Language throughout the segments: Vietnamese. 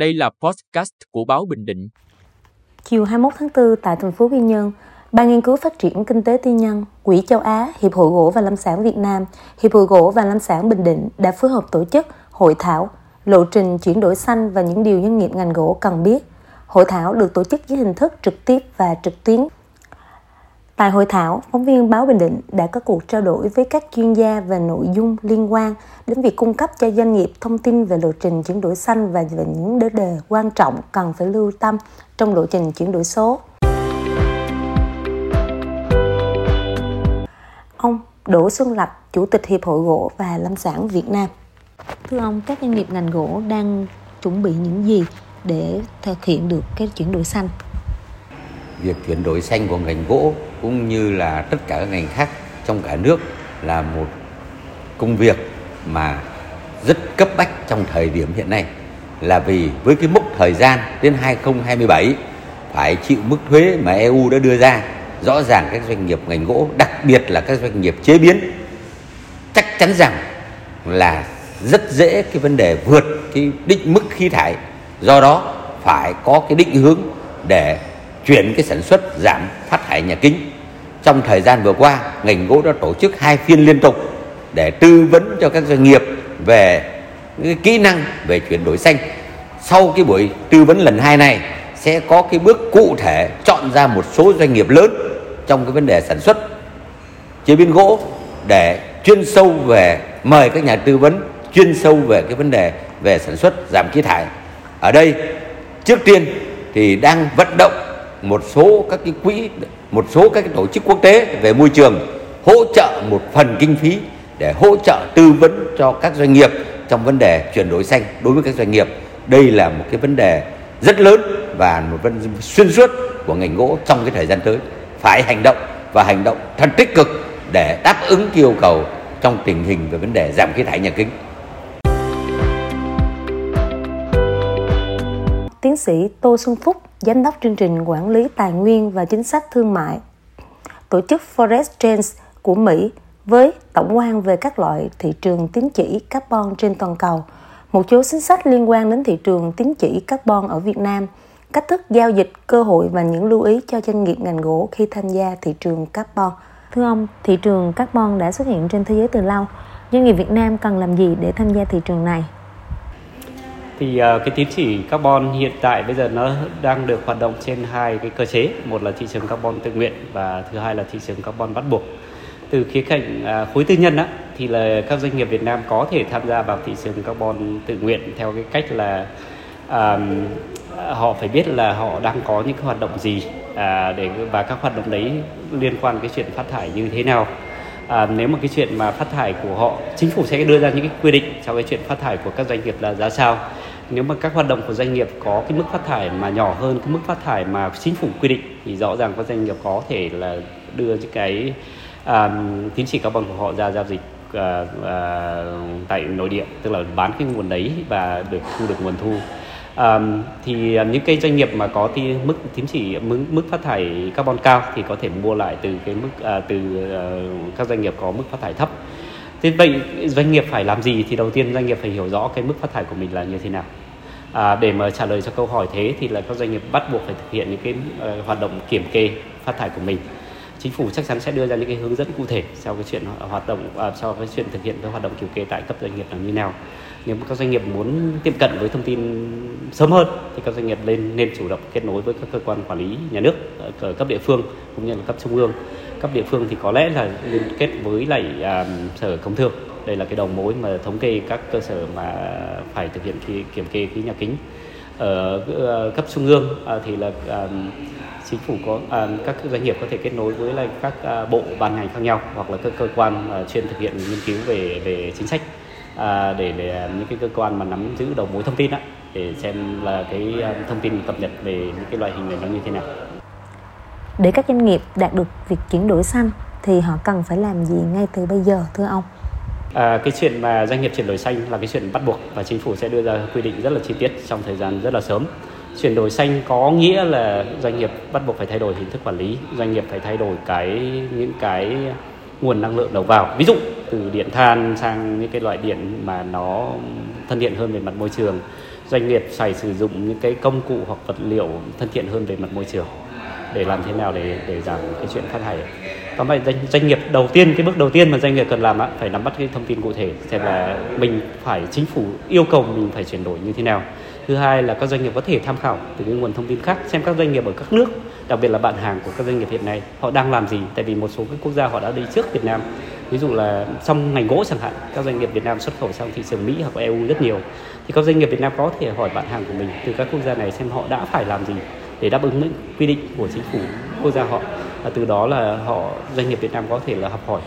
Đây là podcast của báo Bình Định. Chiều 21 tháng 4 tại thành phố Quy Nhơn, Ban nghiên cứu phát triển kinh tế tư nhân, Quỹ châu Á, Hiệp hội gỗ và lâm sản Việt Nam, Hiệp hội gỗ và lâm sản Bình Định đã phối hợp tổ chức hội thảo lộ trình chuyển đổi xanh và những điều doanh nghiệp ngành gỗ cần biết. Hội thảo được tổ chức dưới hình thức trực tiếp và trực tuyến. Tại hội thảo, phóng viên báo Bình Định đã có cuộc trao đổi với các chuyên gia về nội dung liên quan đến việc cung cấp cho doanh nghiệp thông tin về lộ trình chuyển đổi xanh và về những vấn đề quan trọng cần phải lưu tâm trong lộ trình chuyển đổi số. Ông Đỗ Xuân Lập, Chủ tịch Hiệp hội Gỗ và Lâm sản Việt Nam. Thưa ông, các doanh nghiệp ngành gỗ đang chuẩn bị những gì để thực hiện được cái chuyển đổi xanh? Việc chuyển đổi xanh của ngành gỗ cũng như là tất cả các ngành khác trong cả nước là một công việc mà rất cấp bách trong thời điểm hiện nay. Là vì với cái mốc thời gian đến 2027 phải chịu mức thuế mà EU đã đưa ra, rõ ràng các doanh nghiệp ngành gỗ, đặc biệt là các doanh nghiệp chế biến, chắc chắn rằng là rất dễ cái vấn đề vượt cái định mức khí thải. Do đó phải có cái định hướng để chuyển cái sản xuất giảm phát thải nhà kính. Trong thời gian vừa qua, ngành gỗ đã tổ chức hai phiên liên tục để tư vấn cho các doanh nghiệp về cái kỹ năng về chuyển đổi xanh. Sau cái buổi tư vấn lần hai này, sẽ có cái bước cụ thể chọn ra một số doanh nghiệp lớn trong cái vấn đề sản xuất chế biến gỗ để chuyên sâu về, mời các nhà tư vấn chuyên sâu về cái vấn đề về sản xuất giảm khí thải. Ở đây, trước tiên thì đang vận động một số các cái quỹ một số các cái tổ chức quốc tế về môi trường hỗ trợ một phần kinh phí để hỗ trợ tư vấn cho các doanh nghiệp trong vấn đề chuyển đổi xanh đối với các doanh nghiệp đây là một cái vấn đề rất lớn và một vấn xuyên suốt của ngành gỗ trong cái thời gian tới phải hành động và hành động thật tích cực để đáp ứng yêu cầu trong tình hình về vấn đề giảm khí thải nhà kính. Tiến sĩ Tô Xuân Phúc, Giám đốc chương trình quản lý tài nguyên và chính sách thương mại, tổ chức Forest Trends của Mỹ với tổng quan về các loại thị trường tín chỉ carbon trên toàn cầu, một số chính sách liên quan đến thị trường tín chỉ carbon ở Việt Nam – cách thức giao dịch, cơ hội và những lưu ý cho doanh nghiệp ngành gỗ khi tham gia thị trường carbon. Thưa ông, thị trường carbon đã xuất hiện trên thế giới từ lâu. Doanh nghiệp Việt Nam cần làm gì để tham gia thị trường này? Thì uh, cái tín chỉ carbon hiện tại bây giờ nó đang được hoạt động trên hai cái cơ chế, một là thị trường carbon tự nguyện và thứ hai là thị trường carbon bắt buộc. Từ khía cạnh uh, khối tư nhân á, thì là các doanh nghiệp Việt Nam có thể tham gia vào thị trường carbon tự nguyện theo cái cách là um, họ phải biết là họ đang có những cái hoạt động gì à, để và các hoạt động đấy liên quan cái chuyện phát thải như thế nào. À, nếu mà cái chuyện mà phát thải của họ chính phủ sẽ đưa ra những cái quy định cho cái chuyện phát thải của các doanh nghiệp là giá sao nếu mà các hoạt động của doanh nghiệp có cái mức phát thải mà nhỏ hơn cái mức phát thải mà chính phủ quy định thì rõ ràng các doanh nghiệp có thể là đưa những cái um, tín chỉ carbon của họ ra giao dịch uh, uh, tại nội địa tức là bán cái nguồn đấy và được thu được nguồn thu. Um, thì những cái doanh nghiệp mà có cái mức tín chỉ mức, mức phát thải carbon cao thì có thể mua lại từ cái mức uh, từ uh, các doanh nghiệp có mức phát thải thấp thế vậy doanh nghiệp phải làm gì thì đầu tiên doanh nghiệp phải hiểu rõ cái mức phát thải của mình là như thế nào? À, để mà trả lời cho câu hỏi thế thì là các doanh nghiệp bắt buộc phải thực hiện những cái uh, hoạt động kiểm kê phát thải của mình chính phủ chắc chắn sẽ đưa ra những cái hướng dẫn cụ thể sau cái chuyện hoạt động à, sau cái chuyện thực hiện cái hoạt động kiểm kê tại cấp doanh nghiệp là như nào. Nếu các doanh nghiệp muốn tiếp cận với thông tin sớm hơn thì các doanh nghiệp nên nên chủ động kết nối với các cơ quan quản lý nhà nước ở cấp địa phương cũng như là cấp trung ương. Cấp địa phương thì có lẽ là liên kết với lại à, sở công thương. Đây là cái đầu mối mà thống kê các cơ sở mà phải thực hiện khi kiểm kê khí nhà kính ở cấp trung ương à, thì là à, chính phủ có à, các doanh nghiệp có thể kết nối với lại các bộ ban ngành khác nhau hoặc là các cơ quan chuyên thực hiện nghiên cứu về về chính sách để, để những cái cơ quan mà nắm giữ đầu mối thông tin á để xem là cái thông tin cập nhật về những cái loại hình này nó như thế nào. Để các doanh nghiệp đạt được việc chuyển đổi xanh thì họ cần phải làm gì ngay từ bây giờ thưa ông? À, cái chuyện mà doanh nghiệp chuyển đổi xanh là cái chuyện bắt buộc và chính phủ sẽ đưa ra quy định rất là chi tiết trong thời gian rất là sớm. Chuyển đổi xanh có nghĩa là doanh nghiệp bắt buộc phải thay đổi hình thức quản lý, doanh nghiệp phải thay đổi cái những cái nguồn năng lượng đầu vào. Ví dụ từ điện than sang những cái loại điện mà nó thân thiện hơn về mặt môi trường doanh nghiệp phải sử dụng những cái công cụ hoặc vật liệu thân thiện hơn về mặt môi trường để làm thế nào để để giảm cái chuyện phát thải. Tóm lại doanh, doanh nghiệp đầu tiên cái bước đầu tiên mà doanh nghiệp cần làm á, phải nắm bắt cái thông tin cụ thể xem là mình phải chính phủ yêu cầu mình phải chuyển đổi như thế nào. Thứ hai là các doanh nghiệp có thể tham khảo từ những nguồn thông tin khác xem các doanh nghiệp ở các nước đặc biệt là bạn hàng của các doanh nghiệp hiện nay họ đang làm gì. Tại vì một số các quốc gia họ đã đi trước Việt Nam. Ví dụ là trong ngành gỗ chẳng hạn các doanh nghiệp Việt Nam xuất khẩu sang thị trường Mỹ hoặc EU rất nhiều. Thì các doanh nghiệp Việt Nam có thể hỏi bạn hàng của mình từ các quốc gia này xem họ đã phải làm gì để đáp ứng những quy định của chính phủ, quốc gia họ và từ đó là họ, doanh nghiệp Việt Nam có thể là học hỏi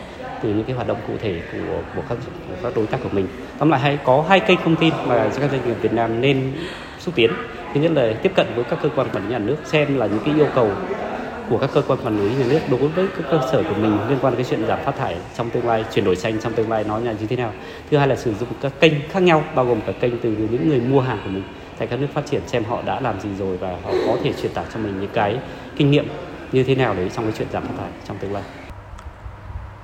từ những cái hoạt động cụ thể của của các của các đối tác của mình. Tóm lại hay, có hai kênh thông tin mà các doanh nghiệp Việt Nam nên xúc tiến. Thứ nhất là tiếp cận với các cơ quan quản lý nhà nước, xem là những cái yêu cầu của các cơ quan quản lý nhà nước đối với các cơ sở của mình liên quan đến cái chuyện giảm phát thải trong tương lai, chuyển đổi xanh trong tương lai nó là như thế nào thứ hai là sử dụng các kênh khác nhau, bao gồm cả kênh từ những người mua hàng của mình tại các nước phát triển xem họ đã làm gì rồi và họ có thể truyền tải cho mình những cái kinh nghiệm như thế nào đấy trong cái chuyện giảm phát thải trong tương lai.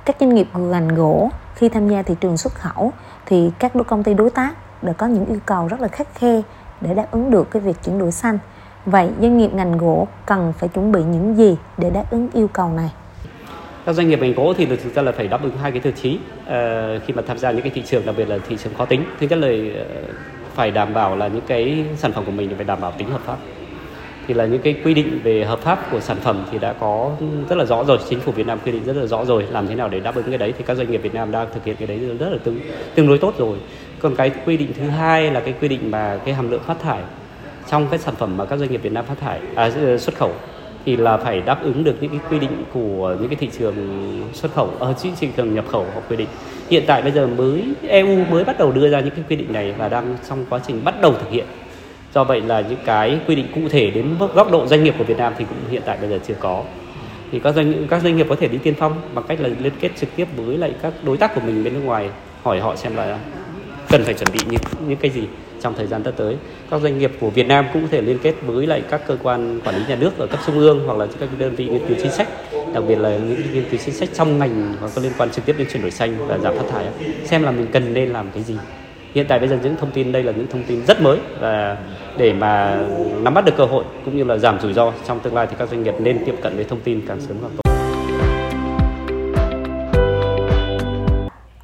Các doanh nghiệp ngành gỗ khi tham gia thị trường xuất khẩu thì các công ty đối tác đã có những yêu cầu rất là khắc khe để đáp ứng được cái việc chuyển đổi xanh. Vậy doanh nghiệp ngành gỗ cần phải chuẩn bị những gì để đáp ứng yêu cầu này? Các doanh nghiệp ngành gỗ thì thực ra là phải đáp ứng hai cái tiêu chí uh, khi mà tham gia những cái thị trường đặc biệt là thị trường khó tính. Thứ nhất là uh, phải đảm bảo là những cái sản phẩm của mình phải đảm bảo tính hợp pháp. Thì là những cái quy định về hợp pháp của sản phẩm thì đã có rất là rõ rồi. Chính phủ Việt Nam quy định rất là rõ rồi làm thế nào để đáp ứng cái đấy. Thì các doanh nghiệp Việt Nam đang thực hiện cái đấy rất là tương tương đối tốt rồi. Còn cái quy định thứ hai là cái quy định mà cái hàm lượng phát thải trong cái sản phẩm mà các doanh nghiệp Việt Nam phát thải à, xuất khẩu thì là phải đáp ứng được những cái quy định của những cái thị trường xuất khẩu ờ, ở trên thị trường nhập khẩu họ quy định. Hiện tại bây giờ mới EU mới bắt đầu đưa ra những cái quy định này và đang trong quá trình bắt đầu thực hiện. Do vậy là những cái quy định cụ thể đến góc độ doanh nghiệp của Việt Nam thì cũng hiện tại bây giờ chưa có. Thì các doanh các doanh nghiệp có thể đi tiên phong bằng cách là liên kết trực tiếp với lại các đối tác của mình bên nước ngoài, hỏi họ xem là cần phải chuẩn bị những những cái gì trong thời gian tới. Các doanh nghiệp của Việt Nam cũng có thể liên kết với lại các cơ quan quản lý nhà nước ở cấp trung ương hoặc là các đơn vị nghiên cứu chính sách, đặc biệt là những nghiên cứu chính sách trong ngành và có liên quan trực tiếp đến chuyển đổi xanh và giảm phát thải xem là mình cần nên làm cái gì. Hiện tại bây giờ những thông tin đây là những thông tin rất mới và để mà nắm bắt được cơ hội cũng như là giảm rủi ro, trong tương lai thì các doanh nghiệp nên tiếp cận với thông tin càng sớm càng tốt.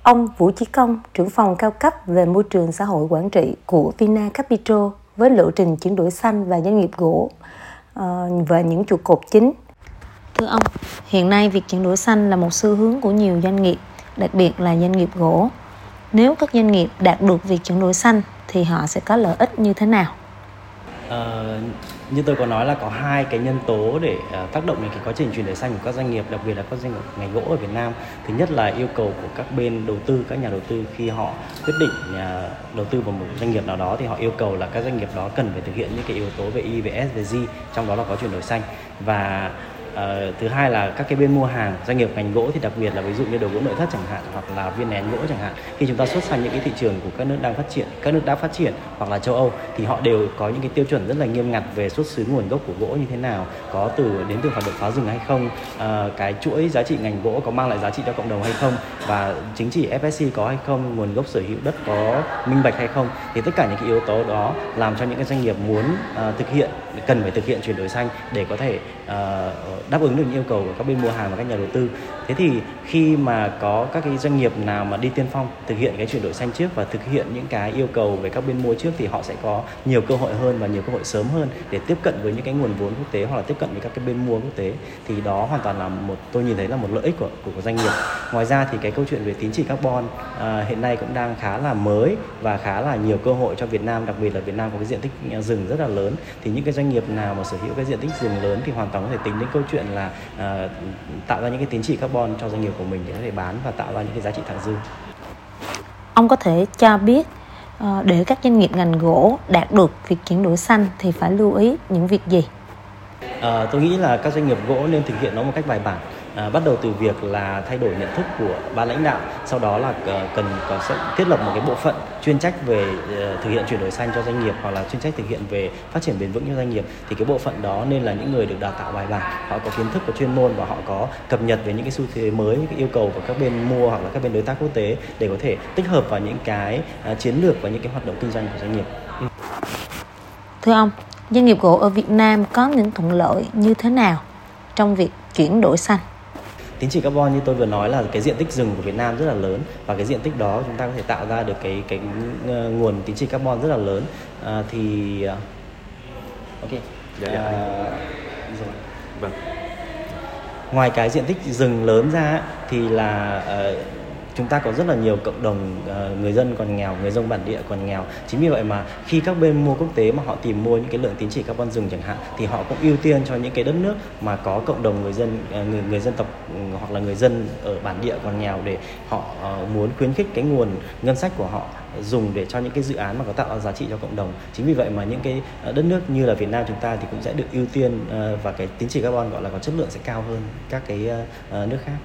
Ông Vũ Chí Công, trưởng phòng cao cấp về môi trường xã hội quản trị của Vina Capital với lộ trình chuyển đổi xanh và doanh nghiệp gỗ uh, và những trụ cột chính. Thưa ông, hiện nay việc chuyển đổi xanh là một xu hướng của nhiều doanh nghiệp, đặc biệt là doanh nghiệp gỗ. Nếu các doanh nghiệp đạt được việc chuyển đổi xanh thì họ sẽ có lợi ích như thế nào? Uh, như tôi có nói là có hai cái nhân tố để uh, tác động đến cái quá trình chuyển đổi xanh của các doanh nghiệp đặc biệt là các doanh nghiệp ngành gỗ ở Việt Nam. Thứ nhất là yêu cầu của các bên đầu tư các nhà đầu tư khi họ quyết định uh, đầu tư vào một doanh nghiệp nào đó thì họ yêu cầu là các doanh nghiệp đó cần phải thực hiện những cái yếu tố về E về S về G trong đó là có chuyển đổi xanh. Và Uh, thứ hai là các cái bên mua hàng doanh nghiệp ngành gỗ thì đặc biệt là ví dụ như đồ gỗ nội thất chẳng hạn hoặc là viên nén gỗ chẳng hạn. Khi chúng ta xuất sang những cái thị trường của các nước đang phát triển các nước đã phát triển hoặc là châu Âu thì họ đều có những cái tiêu chuẩn rất là nghiêm ngặt về xuất xứ nguồn gốc của gỗ như thế nào có từ đến từ hoạt động phá rừng hay không uh, cái chuỗi giá trị ngành gỗ có mang lại giá trị cho cộng đồng hay không và chính trị FSC có hay không nguồn gốc sở hữu đất có minh bạch hay không. Thì tất cả những cái yếu tố đó làm cho những cái doanh nghiệp muốn uh, thực hiện cần phải thực hiện chuyển đổi xanh để có thể uh, đáp ứng được những yêu cầu của các bên mua hàng và các nhà đầu tư. Thế thì khi mà có các cái doanh nghiệp nào mà đi tiên phong thực hiện cái chuyển đổi xanh trước và thực hiện những cái yêu cầu về các bên mua trước thì họ sẽ có nhiều cơ hội hơn và nhiều cơ hội sớm hơn để tiếp cận với những cái nguồn vốn quốc tế hoặc là tiếp cận với các cái bên mua quốc tế. Thì đó hoàn toàn là một tôi nhìn thấy là một lợi ích của của, doanh nghiệp. Ngoài ra thì cái câu chuyện về tín chỉ carbon uh, hiện nay cũng đang khá là mới và khá là nhiều cơ hội cho Việt Nam đặc biệt là Việt Nam có cái diện tích rừng rất là lớn. Thì những cái doanh nghiệp nào mà sở hữu cái diện tích rừng lớn thì hoàn toàn có thể tính đến câu chuyện là uh, tạo ra những cái tín chỉ carbon cho doanh nghiệp của mình để có thể bán và tạo ra những cái giá trị thặng dư. Ông có thể cho biết uh, để các doanh nghiệp ngành gỗ đạt được việc chuyển đổi xanh thì phải lưu ý những việc gì? À, tôi nghĩ là các doanh nghiệp gỗ nên thực hiện nó một cách bài bản à, bắt đầu từ việc là thay đổi nhận thức của ban lãnh đạo sau đó là ờ, cần có sẽ thiết lập một cái bộ phận chuyên trách về uh, thực hiện chuyển đổi xanh cho doanh nghiệp hoặc là chuyên trách thực hiện về phát triển bền vững cho doanh nghiệp thì cái bộ phận đó nên là những người được đào tạo bài bản họ có kiến thức có chuyên môn và họ có cập nhật về những cái xu thế mới những cái yêu cầu của các bên mua hoặc là các bên đối tác quốc tế để có thể tích hợp vào những cái uh, chiến lược và những cái hoạt động kinh doanh của doanh nghiệp. Ừ. Thưa ông, doanh nghiệp gỗ ở Việt Nam có những thuận lợi như thế nào trong việc chuyển đổi xanh? Tín chỉ carbon như tôi vừa nói là cái diện tích rừng của Việt Nam rất là lớn và cái diện tích đó chúng ta có thể tạo ra được cái cái uh, nguồn tín chỉ carbon rất là lớn à, thì uh, ok dạ, dạ. À, rồi. vâng ngoài cái diện tích rừng lớn ra thì là uh, chúng ta có rất là nhiều cộng đồng uh, người dân còn nghèo người dân bản địa còn nghèo. Chính vì vậy mà khi các bên mua quốc tế mà họ tìm mua những cái lượng tín chỉ carbon rừng chẳng hạn thì họ cũng ưu tiên cho những cái đất nước mà có cộng đồng người dân uh, người người dân tộc uh, hoặc là người dân ở bản địa còn nghèo để họ uh, muốn khuyến khích cái nguồn ngân sách của họ dùng để cho những cái dự án mà có tạo ra giá trị cho cộng đồng. Chính vì vậy mà những cái đất nước như là Việt Nam chúng ta thì cũng sẽ được ưu tiên và cái tín chỉ carbon gọi là có chất lượng sẽ cao hơn các cái nước khác.